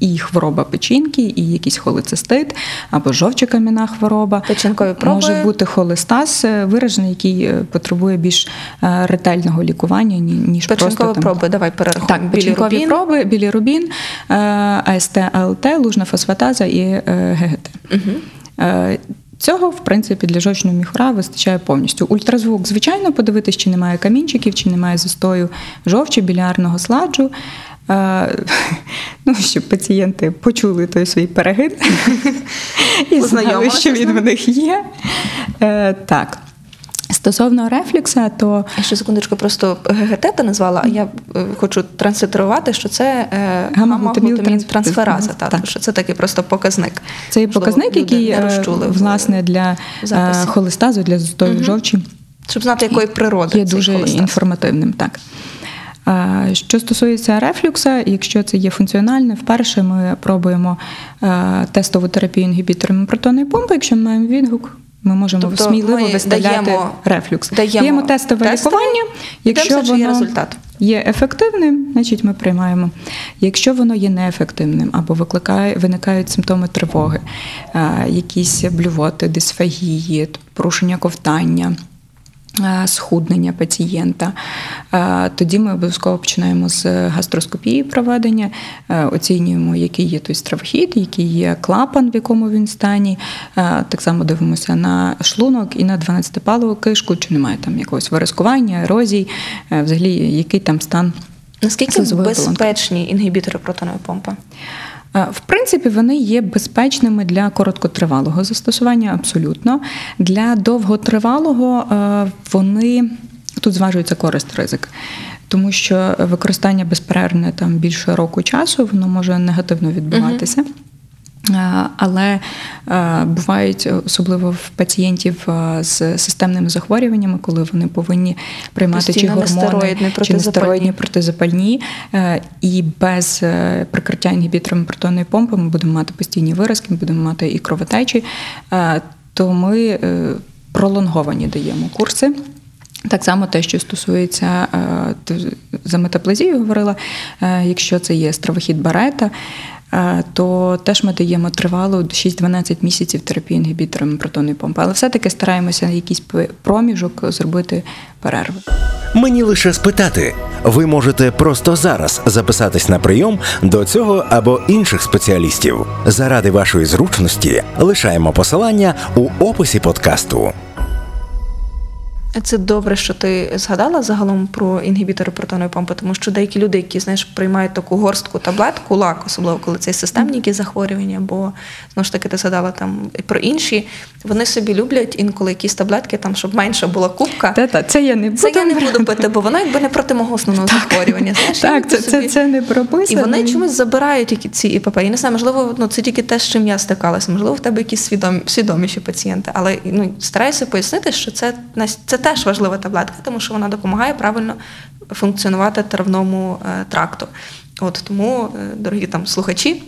і хвороба печінки, і якісь якийсь холецистит, або жовчокам'яна хвороба. Печінкові проби. Може бути холестаз е, виражений, який е, потребує більш е, ретельного лікування, ніж Печінкові просто там, проби, давай перерахуємо. так, печінкові Білірубін. проби, білірубін, АСТ, АЛТ, лужна фосфатаза і ГГТ. Е, Цього, в принципі, для жовчного міхура вистачає повністю. Ультразвук, звичайно, подивитись, чи немає камінчиків, чи немає застою жовчі, білярного сладжу. Ну, щоб пацієнти почули той свій перегин і знали, що він в них є. Е, Так. Стосовно рефлюкса, то Я ще секундочку, просто ГГТ ти назвала, а я е, хочу транслітерувати, що це е, Гамма-глутамін гамма-глутамін транс- трансфераза, та, так. що це такий просто показник. Це Можливо, показник, який розчули власне для холестазу, для застою жовчі Щоб знати, якої природи є цей дуже холестаз. інформативним. Так. А, Що стосується рефлюкса, якщо це є функціональне, вперше ми пробуємо е, тестову терапію інгібіторами протонної помпи. Якщо ми маємо відгук, ми можемо Тобто сміливо ми виставляти даємо- рефлюкс. даємо тестове тестове, лікування. Якщо чи є результат. є ефективним, значить ми приймаємо. Якщо воно є неефективним або викликає, виникають симптоми тривоги, е, якісь блювоти, дисфагії, порушення ковтання. Е, Схуднення пацієнта, Е, тоді ми обов'язково починаємо з гастроскопії проведення, е, оцінюємо, який є той стравохід, який є клапан, в якому він стані. Так само дивимося на шлунок і на 12-палову кишку, чи немає там якогось виразкування, ерозій, взагалі який там стан. Наскільки безпечні інгібітори протонової помпи? Е, В принципі, вони є безпечними для короткотривалого застосування, абсолютно. Для довготривалого е, вони тут зважується користь ризик. Тому що використання безперервне там більше року часу, воно може негативно відбуватися. Е, Але е, бувають особливо в пацієнтів е, з системними захворюваннями, коли вони повинні приймати Постійно чи гормони, чи нестероїдні протизапальні, е, і без е, прикриття інгібіторами протонної помпи ми будемо мати постійні виразки, ми будемо мати і кровотечі, е, то ми е, пролонговані даємо курси. Так само те, що стосується е, за метаплазію, говорила, е, якщо це є стравохід барета, е, то теж ми даємо тривалу 6-12 місяців терапії інгібіторами протонної помпи. Але все-таки стараємося на якийсь проміжок зробити перерви. Мені лише спитати. Ви можете просто зараз записатись на прийом до цього або інших спеціалістів. Заради вашої зручності лишаємо посилання у описі подкасту. Це добре, що ти згадала загалом про інгібітори протонової помпи, тому що деякі люди, які знаєш, приймають таку горстку таблетку, лак, особливо коли це системні якісь захворювання, бо знову ж таки ти згадала там про інші, вони собі люблять інколи якісь таблетки, там, щоб менша була кубка. Та-та, це я не буду. Це я не буду пити, бо воно якби не проти мого основного захворювання. Знаєш, Так, це, собі- це, це не прописано. і вони чомусь забирають які ці ІПП. Я не знаю, можливо, ну це тільки те, з чим я стикалася. Можливо, в тебе якісь свідомі, свідоміші пацієнти. Але ну стараюся пояснити, що це нас- це теж важлива таблетка, тому що вона допомагає правильно функціонувати травному е, тракту. От тому, е, дорогі там слухачі.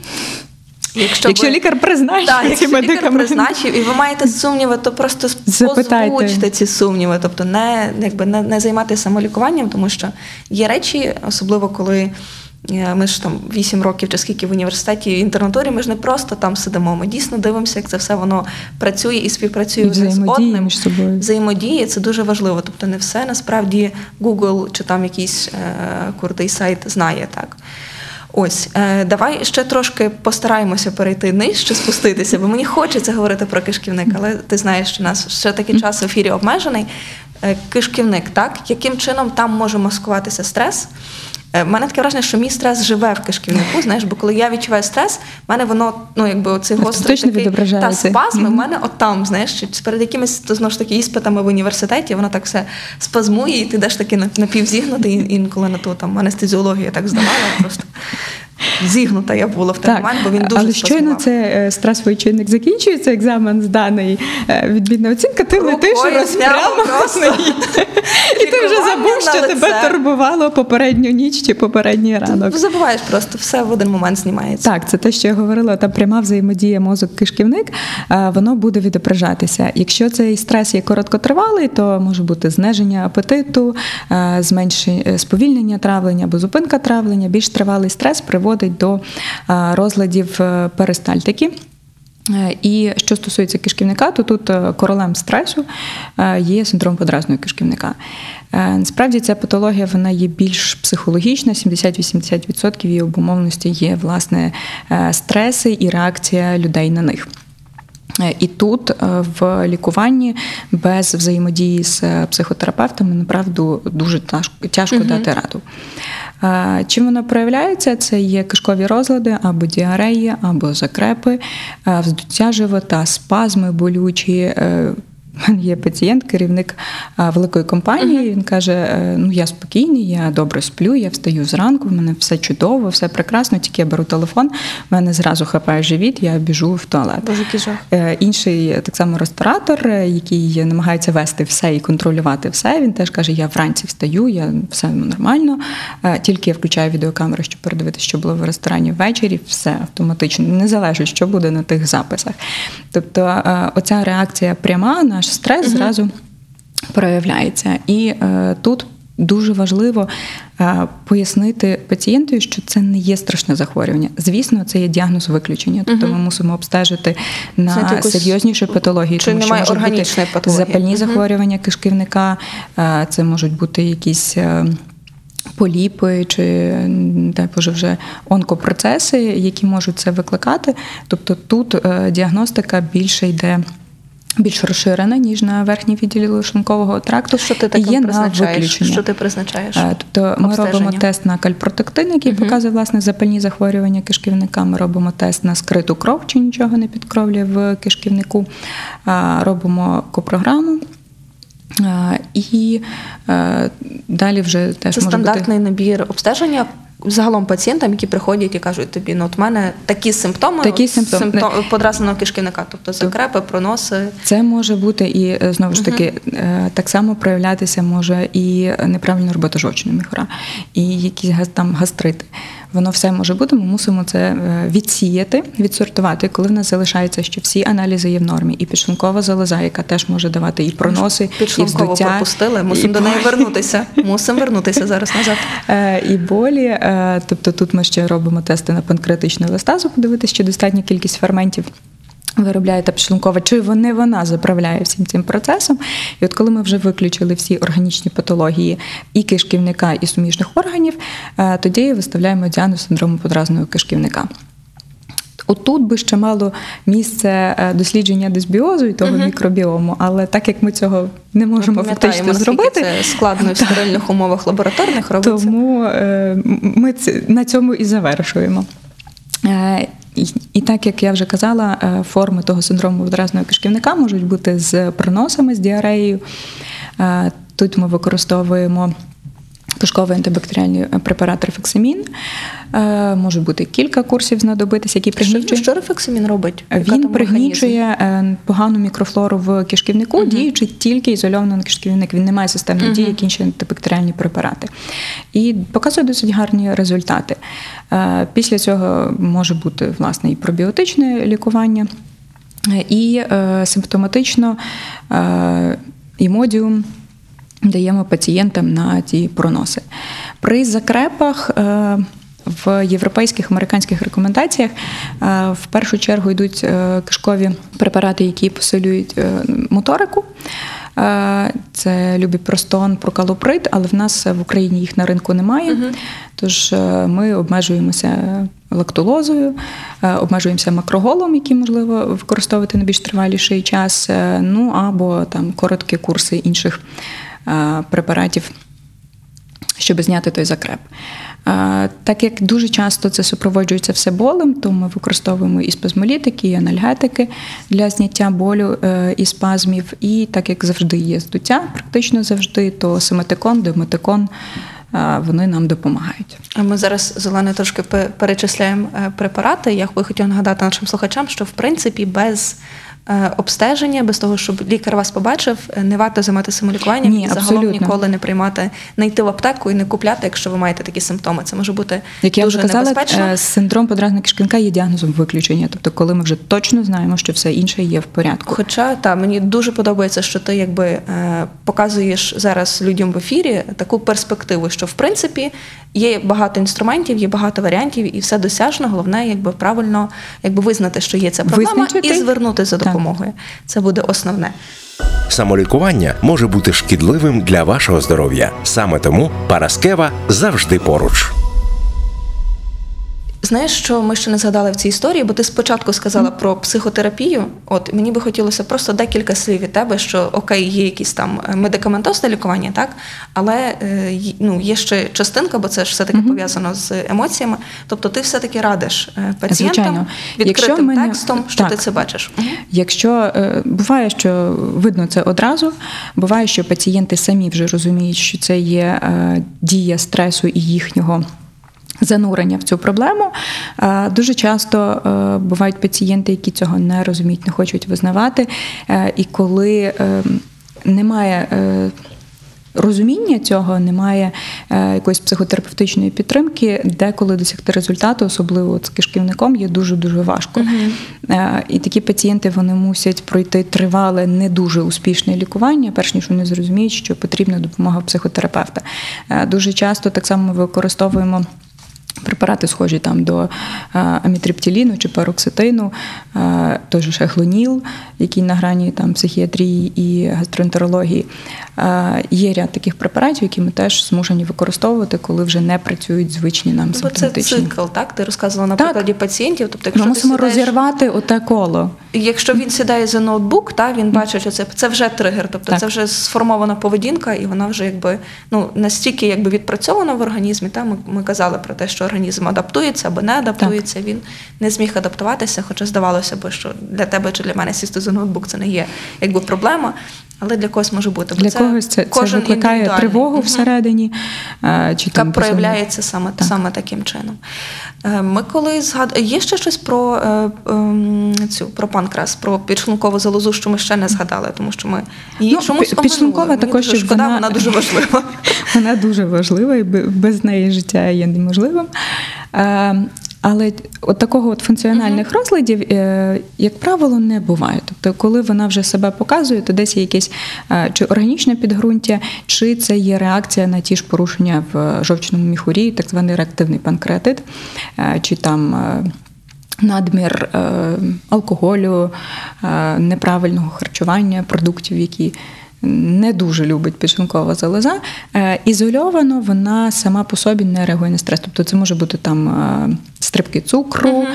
Якщо, Якщо ви- лікар призначить Так, ці якщо лікар призначив, і ви маєте сумніви, то просто Запитайте. озвучте ці сумніви, тобто не, якби, не, не займатися самолікуванням, тому що є речі, особливо коли. Е, Ми ж там 8 років чи скільки в університеті в інтернатурі, ми ж не просто там сидимо. Ми дійсно дивимося, як це все воно працює і співпрацює І з одним. між собою. Взаємодія це дуже важливо. Тобто не все насправді Google чи там якийсь е, крутий сайт знає так. Ось, е, давай ще трошки постараємося перейти нижче, спуститися, бо мені хочеться говорити про кишківник, але ти знаєш, що у нас ще такий час в ефірі обмежений. Е, кишківник, так? Яким чином там може маскуватися стрес? Е, В мене таке враження, що мій стрес живе в кишківнику. Знаєш, бо коли я відчуваю стрес, в мене воно, ну якби оцей гострий такий та відображається. спазми, в мене от там, знаєш, перед якимись то знову ж таки іспитами в університеті, воно так все спазмує, і ти йдеш таки на- напівзігнутий, інколи на ту там анестезіологію я так здавала, просто зігнута я була в той Так, момент, бо він дуже але щойно це е, стресовий чинник закінчується, екзамен зданий, е, відмінна оцінка, ти Рукою летиш розпрямо і ти вже забув, що тебе турбувало попередню ніч чи попередній ранок. Забуваєш просто, все в один момент знімається. Так, це те, що я говорила, та пряма взаємодія мозок-кишківник, е, воно буде відображатися. Якщо цей стрес є короткотривалий, то може бути зниження апетиту, зменшення сповільнення травлення або зупинка травлення. Більш тривалий стрес приводить до е, розладів е, перистальтики. Е, І що стосується кишківника, то тут королем стресу є синдром подразного кишківника. Насправді ця патологія вона є більш психологічна, 70-80% її обумовленості є власне стреси і реакція людей на них. І тут в лікуванні без взаємодії з психотерапевтами направду дуже тяжко, тяжко дати раду. Е, Чим воно проявляється? Це є кишкові розлади або діареї, або закрепи, е, вздуття живота, спазми болючі. Мене Є пацієнт, керівник великої компанії. Він каже: е, Ну я спокійний, я добре сплю, я встаю зранку, в мене все чудово, все прекрасно. Тільки я беру телефон, в мене зразу хапає живіт, я біжу в туалет. Боже. Е, Інший так само ресторатор, е, який намагається вести все і контролювати все. Він теж каже: я вранці встаю, я все нормально. Тільки я включаю відеокамеру, щоб передивитися, що було в ресторані ввечері, все автоматично, не залежить, що буде на тих записах. Тобто, оця реакція пряма, наш стрес зразу проявляється. І е, тут дуже важливо е, пояснити пацієнту, що це не є страшне захворювання. Звісно, це є діагноз виключення. Тобто ми мусимо обстежити на якусь- серйозніші патології, чи тому що немає можуть бути патології. запальні Мгм. захворювання кишківника, е, це можуть бути якісь. е, Поліпи чи дай Боже, вже онкопроцеси, які можуть це викликати. Тобто тут е, діагностика більше йде більш розширена, ніж на верхній відділі шлункового тракту. Що ти таке призначаєш? Що ти призначаєш? Е, Тобто ми робимо тест на кальпротектин, який показує власне запальні захворювання кишківника. Ми робимо тест на скриту кров, чи нічого не підкровлює в кишківнику. Е, Робимо копрограму. Е, І далі вже теж Це може бути стандартний набір обстеження. Загалом пацієнтам, які приходять і кажуть тобі, ну от мене такі симптоми, Такі симптоми. симптом- подразненого кишківника, тобто закрепи, проноси. Це може бути і е, знову ж таки е, так само проявлятися може і неправильна робота жовчного міхура, і якісь там гастрити. Воно все може бути. Ми мусимо це е, відсіяти, відсортувати. Коли в нас залишається, що всі аналізи є в нормі, і підшлункова залоза, яка теж може давати і проноси, і Підшлунково вздуття, пропустили, і мусимо до неї вернутися. Мусимо вернутися зараз назад. Е, і болі. Е, Тобто тут ми ще робимо тести на панкреатичну еластазу, подивитися, чи достатня кількість ферментів. Виробляє та підшлункова, чи вони вона заправляє всім цим процесом. І от коли ми вже виключили всі органічні патології і кишківника, і суміжних органів, е, тоді виставляємо діагноз синдрому подразного кишківника. Отут би ще мало місце е, дослідження дисбіозу і того мікробіому, але так як ми цього не можемо фактично зробити, це складно в стерильних умовах лабораторних робиться. тому е, ми на цьому і завершуємо. І, і так як я вже казала, е, форми того синдрому водоразного кишківника можуть бути з проносами, з діареєю. Е, Тут ми використовуємо кишковий антибактеріальний препарат рефексамін. Е, Може бути кілька курсів знадобитися, які пригнічують. що рефексамін робить? Яка Він пригнічує погану мікрофлору в кишківнику, діючи тільки ізольовано на кишківник. Він не має системної дії, як інші антибактеріальні препарати. І показує досить гарні результати. Е, Після цього може бути власне і пробіотичне лікування, і е, симптоматично е, імодіум даємо пацієнтам на ті проноси. При закрепах в європейських американських рекомендаціях в першу чергу йдуть кишкові препарати, які посилюють моторику. Е, Це любіпростон, прокалоприд, але в нас в Україні їх на ринку немає. Тож е, ми обмежуємося лактулозою, е, обмежуємося макроголом, який можливо використовувати на більш триваліший час, ну або там короткі курси інших препаратів щоб зняти той закреп. Так як дуже часто це супроводжується все болем, то ми використовуємо і спазмолітики, і анальгетики для зняття болю е, і спазмів. І так як завжди є здуття, практично завжди, то сематикон, демотикон е, вони нам допомагають. Ми зараз зелене трошки пе- перечисляємо е, препарати. Я би хотіла нагадати нашим слухачам, що в принципі без обстеження, без того, щоб лікар вас побачив, е, не варто займатися самолікуванням Ні, і загалом абсолютно. ніколи не приймати, не йти в аптеку і не купляти, якщо ви маєте такі симптоми. Це може бути Як я дуже вже казала, небезпечно. е, синдром подразника кишківника є діагнозом виключення, тобто коли ми вже точно знаємо, що все інше є в порядку. Хоча та мені дуже подобається, що ти якби е, показуєш зараз людям в ефірі таку перспективу, що в принципі є багато інструментів, є багато варіантів, і все досяжно. Головне, якби правильно якби визнати, що є ця проблема, Визначити. і звернутися за Так. Допомогою. Це буде основне. Самолікування може бути шкідливим для вашого здоров'я. Саме тому Параскева завжди поруч. Знаєш, що ми ще не згадали в цій історії, бо ти спочатку сказала про психотерапію. От мені би хотілося просто декілька слів від тебе, що окей, є якісь там е, медикаментозне лікування, так але е, ну є ще частинка, бо це ж все таки пов'язано з емоціями. Тобто, ти все таки радиш е, пацієнтам Звичайно. відкритим Якщо мене- текстом, що Так. ти це бачиш. Якщо буває, що видно це одразу, буває, що пацієнти самі вже розуміють, що це є дія стресу і їхнього. Занурення в цю проблему дуже часто е, бувають пацієнти, які цього не розуміють, не хочуть визнавати. Е, І коли е, немає розуміння цього, немає якоїсь психотерапевтичної підтримки, деколи досягти результату, особливо з кишківником, є дуже дуже важко. І такі пацієнти вони мусять пройти тривале, не дуже успішне лікування, перш ніж вони зрозуміють, що потрібна допомога психотерапевта. Дуже часто так само ми використовуємо. Препарати схожі там до е, амітриптиліну чи пароксетину, е, той же шехлоніл, який на грані там психіатрії і гастроентерології. Е, Є ряд таких препаратів, які ми теж змушені використовувати, коли вже не працюють звичні нам це симптоматичні. цикл, так? Ти розказувала на Так. прикладі пацієнтів. Тобто, Ми якщо ти мусимо сідаєш- розірвати оте коло. Якщо він сідає за ноутбук, та він бачить, що це, це вже тригер, тобто Так. це вже сформована поведінка, і вона вже якби ну настільки якби відпрацьована в організмі. Та ми, ми казали про те, що організм адаптується або не адаптується. Він не зміг адаптуватися, хоча здавалося б, що для тебе чи для мене сісти за ноутбук це не є якби проблема. Але для когось може бути. Бо Для когось це, це викликає тривогу всередині. е, Чи Яка проявляється саме, Так. саме таким чином. Е, Ми коли згад... Є ще щось про е, ем, цю про панкрас, про підшлункову залозу, що ми ще не згадали, тому що ми її Ну, чомусь пі- підшлункова. Мені також, шкода, вона- вона дуже важлива. Вона дуже важлива, і без неї життя є неможливим. Е, Але от такого от функціональних розладів, е, як правило, не буває. Тобто, коли вона вже себе показує, то десь є якесь е, чи органічне підґрунтя, чи це є реакція на ті ж порушення в жовчному міхурі, так званий реактивний панкреатит, е, чи там. е, Надмір е, алкоголю, е, неправильного харчування, продуктів, які не дуже любить підшлункова залоза. Е, Ізольовано вона сама по собі не реагує на стрес. Тобто це може бути там е, стрибки цукру,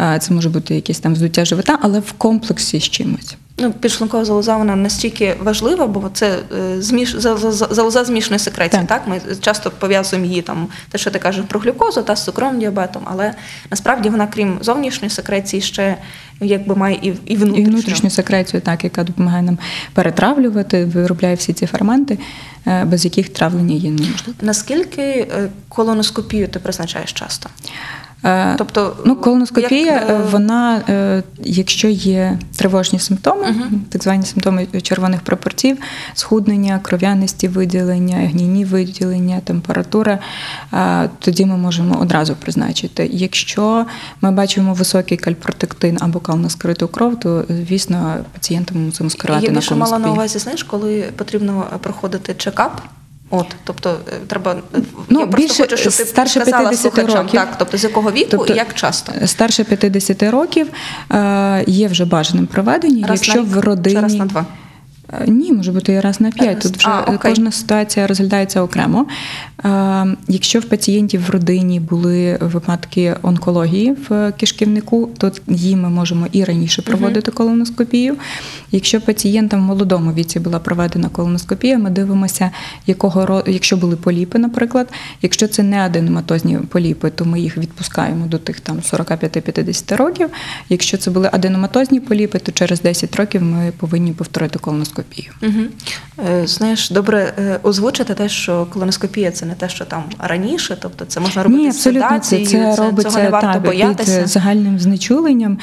е, це може бути якесь там вздуття живота, але в комплексі з чимось. Ну, підшлункова залоза вона настільки важлива, бо це зміш... залоза, залоза змішаної секреції. Так. Так. Ми часто пов'язуємо її там, те, що ти кажеш про глюкозу та з цукровим діабетом, але насправді вона, крім зовнішньої секреції, ще якби має і, і внутрішню. І внутрішню секрецію, так, яка допомагає нам перетравлювати, виробляє всі ці ферменти, е, без яких травлення є неможливо. Наскільки е, колоноскопію ти призначаєш часто? Е, Тобто, ну, колоноскопія, як, е, вона, е, якщо є тривожні симптоми, так звані симптоми червоних прапорців, схуднення, кров'яності виділення, гнійні виділення, температура, тоді ми можемо одразу призначити. Якщо ми бачимо високий кальпротектин або калноскриту кров, то звісно пацієнта ми мусимо скерувати Я на більше мала на увазі, знаєш, коли потрібно проходити чекап. От, тобто е, треба Ну, я просто хочу, щоб ти старше сказала 50 слухачам, років. так, тобто з якого віку Тобто, і як часто. Старше 50 років е, є вже бажаним проведення, Раз якщо на рік в родині чи раз на два? Е, Ні, може бути і раз на п'ять. Тут вже А, окей. кожна ситуація розглядається окремо. Е, Якщо в пацієнтів в родині були випадки онкології в кишківнику, то їм ми можемо і раніше проводити колоноскопію. Якщо пацієнтам в молодому віці була проведена колоноскопія, ми дивимося, якого якщо були поліпи, наприклад. Якщо це не аденоматозні поліпи, то ми їх відпускаємо до тих там 45-50 років. Якщо це були аденоматозні поліпи, то через 10 років ми повинні повторити колоноскопію. Угу. Е, знаєш, добре е, озвучити те, що колоноскопія це не те, що там раніше, тобто це можна робити Ні, абсолютно це, це робиться цього не варто так, боятися. під загальним знечуленням.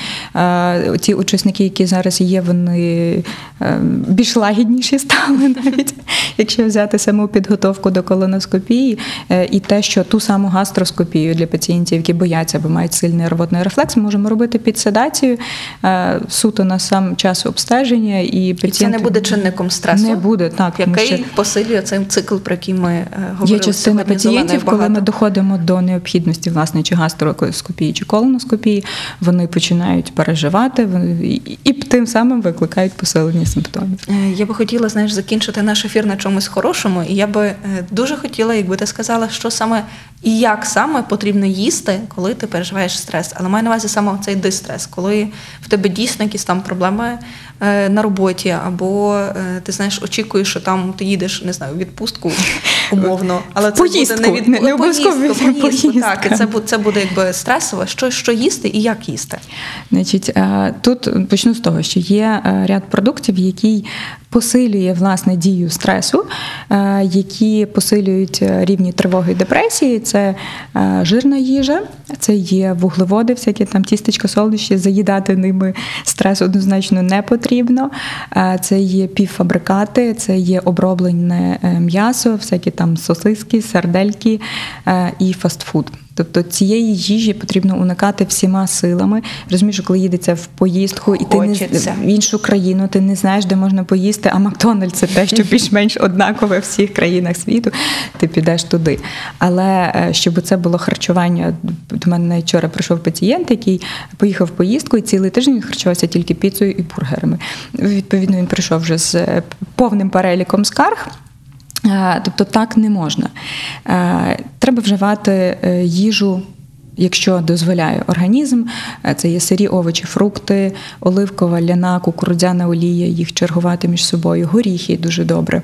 Ті учасники, які зараз є, вони е, більш лагідніші стали навіть, якщо взяти саму підготовку до колоноскопії, і те, що ту саму гастроскопію для пацієнтів, які бояться або мають сильний рвотний рефлекс, ми можемо робити під седацією, суто на сам час обстеження, і І це не буде чинником стресу. Не буде, так, який що- посилює цей цикл, про який ми е, говорили Є частина пацієнтів, коли ми доходимо до необхідності власне чи гастроскопії, чи колоноскопії, вони починають переживати і, тим самим викликають посилення симптомів. Е, Я би хотіла, знаєш, закінчити наш ефір на чомусь хорошому, і я би е, дуже хотіла, якби ти сказала, що саме і як саме потрібно їсти, коли ти переживаєш стрес. Але маю на увазі саме цей дистрес, коли в тебе дійсно якісь там проблеми на роботі, або е, ти знаєш, очікуєш, що там ти їдеш, не знаю, в відпустку умовно, але це Поїздку, буде не від не- не обов'язково поїздку, поїздку, так, і це буде це буде якби стресово. Що, що їсти і як їсти? Значить, е, тут почну з того, що є е, ряд продуктів, який посилює власне дію стресу, е, які посилюють е, рівні тривоги і депресії. Це е, жирна їжа, це є вуглеводи, всякі там тістечка, солодощі, заїдати ними стрес однозначно не потрібно. Е, Це є півфабрикати, це є оброблене е, м'ясо, всякі там сосиски, сардельки е, і фастфуд. Тобто цієї їжі потрібно уникати всіма силами. Розумієш, коли їдеться в поїздку і ти не Хочеться. в іншу країну, ти не знаєш, де можна поїсти, а Макдональдс це те, що більш-менш однакове в всіх країнах світу. Ти підеш туди. Але е, щоб це було харчування, до мене вчора прийшов пацієнт, який поїхав в поїздку, і цілий тиждень він харчувався тільки піцею і бургерами. Відповідно, він прийшов вже з е, повним переліком скарг. Е, Тобто так не можна. Е, Треба вживати е, їжу. Якщо дозволяє організм, це є сирі овочі, фрукти, оливкова, ляна, кукурудзяна олія, їх чергувати між собою, горіхи дуже добре.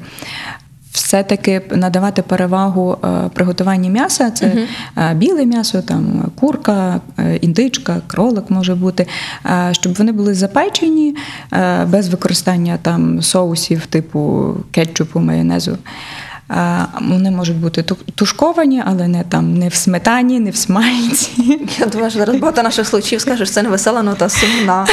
Все-таки надавати перевагу е, приготуванню м'яса. Це е, біле м'ясо, там курка, е, індичка, кролик може бути, щоб вони були запечені без використання там соусів типу кетчупу, майонезу. Вони можуть бути тушковані, але не там не в сметані, не в смальці. Я думаю, що зараз багато наших слухачів скажуть, що це не весела нота, сумна.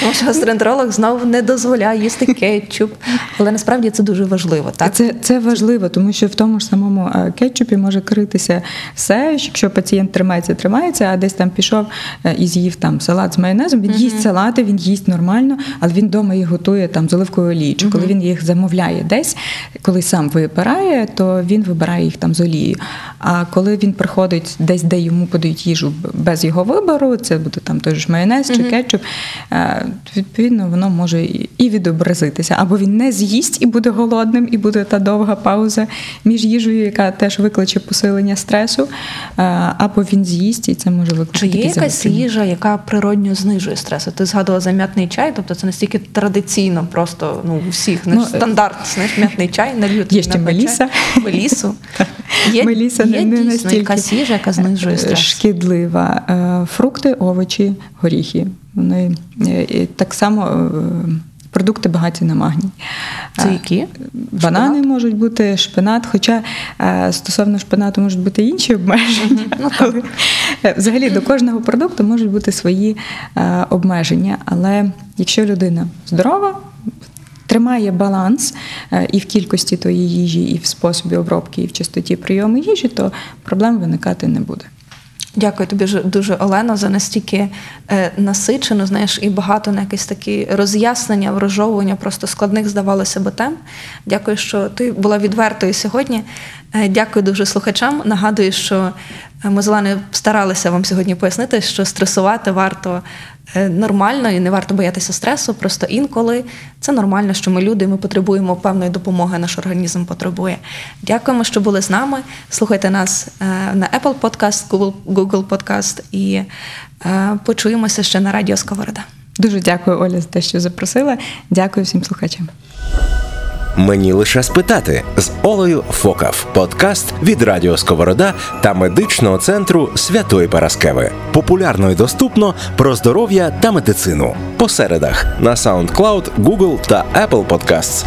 Тому що гастроентеролог знову не дозволяє їсти кетчуп. Але насправді це дуже важливо, так? Це, це важливо, тому що в тому ж самому е, кетчупі може критися все. Якщо пацієнт тримається, тримається, а десь там пішов е, і з'їв там салат з майонезом. Він їсть салати, він їсть нормально, але він вдома їх готує там з оливковою олією. Коли він їх замовляє десь, коли сам вибирає, то він вибирає їх там з олією. А коли він приходить десь, де йому подають їжу без його вибору, це буде там той ж майонез чи кетчуп. е, відповідно воно може і відобразитися. Або він не з'їсть і буде голодним, і буде та довга пауза між їжею, яка теж викличе посилення стресу, е, або він з'їсть, і це може викликати Чи є якась їжа, яка природньо знижує стрес? Ти згадувала за м'ятний чай, тобто це настільки традиційно, просто ну у всіх Ну, ну, стандарт, знаєш, м'ятний чай, лють Є ще меліса. Мелісу. Є, Меліса є не, не дійсно настільки якась їжа, яка знижує е, стрес. шкідлива. Е, Фрукти, овочі, горіхи. Вони е, і так само продукти багаті на магній. Це які? Банани Шпинат? можуть бути, шпинат, хоча стосовно шпинату можуть бути інші обмеження. Ну, Але, Взагалі до кожного продукту можуть бути свої обмеження. Але якщо людина здорова, тримає баланс е, і в кількості тої їжі, і в способі обробки, і в частоті прийому їжі, то проблем виникати не буде. Дякую тобі дуже, Олено, за настільки е, насичену, знаєш, і багато на якісь такі роз'яснення, врожовування просто складних здавалося би тем. Дякую, що ти була відвертою сьогодні. Е, дякую дуже слухачам. Нагадую, що ми з Оленою старалися вам сьогодні пояснити, що стресувати варто нормально і не варто боятися стресу. Просто інколи це нормально, що ми люди, ми потребуємо певної допомоги, наш організм потребує. Дякуємо, що були з нами. Слухайте нас е, на Apple Podcast, Google, Google Podcast і е, почуємося ще на радіо Сковорода. Дуже дякую, Оля, за те, що запросила. Дякую всім слухачам. Мені лише спитати з Олею Фокав. Подкаст від Радіо Сковорода та медичного центру Святої Параскеви. Популярно і доступно про здоров'я та медицину. По середах на SoundCloud, Google та Apple Podcasts.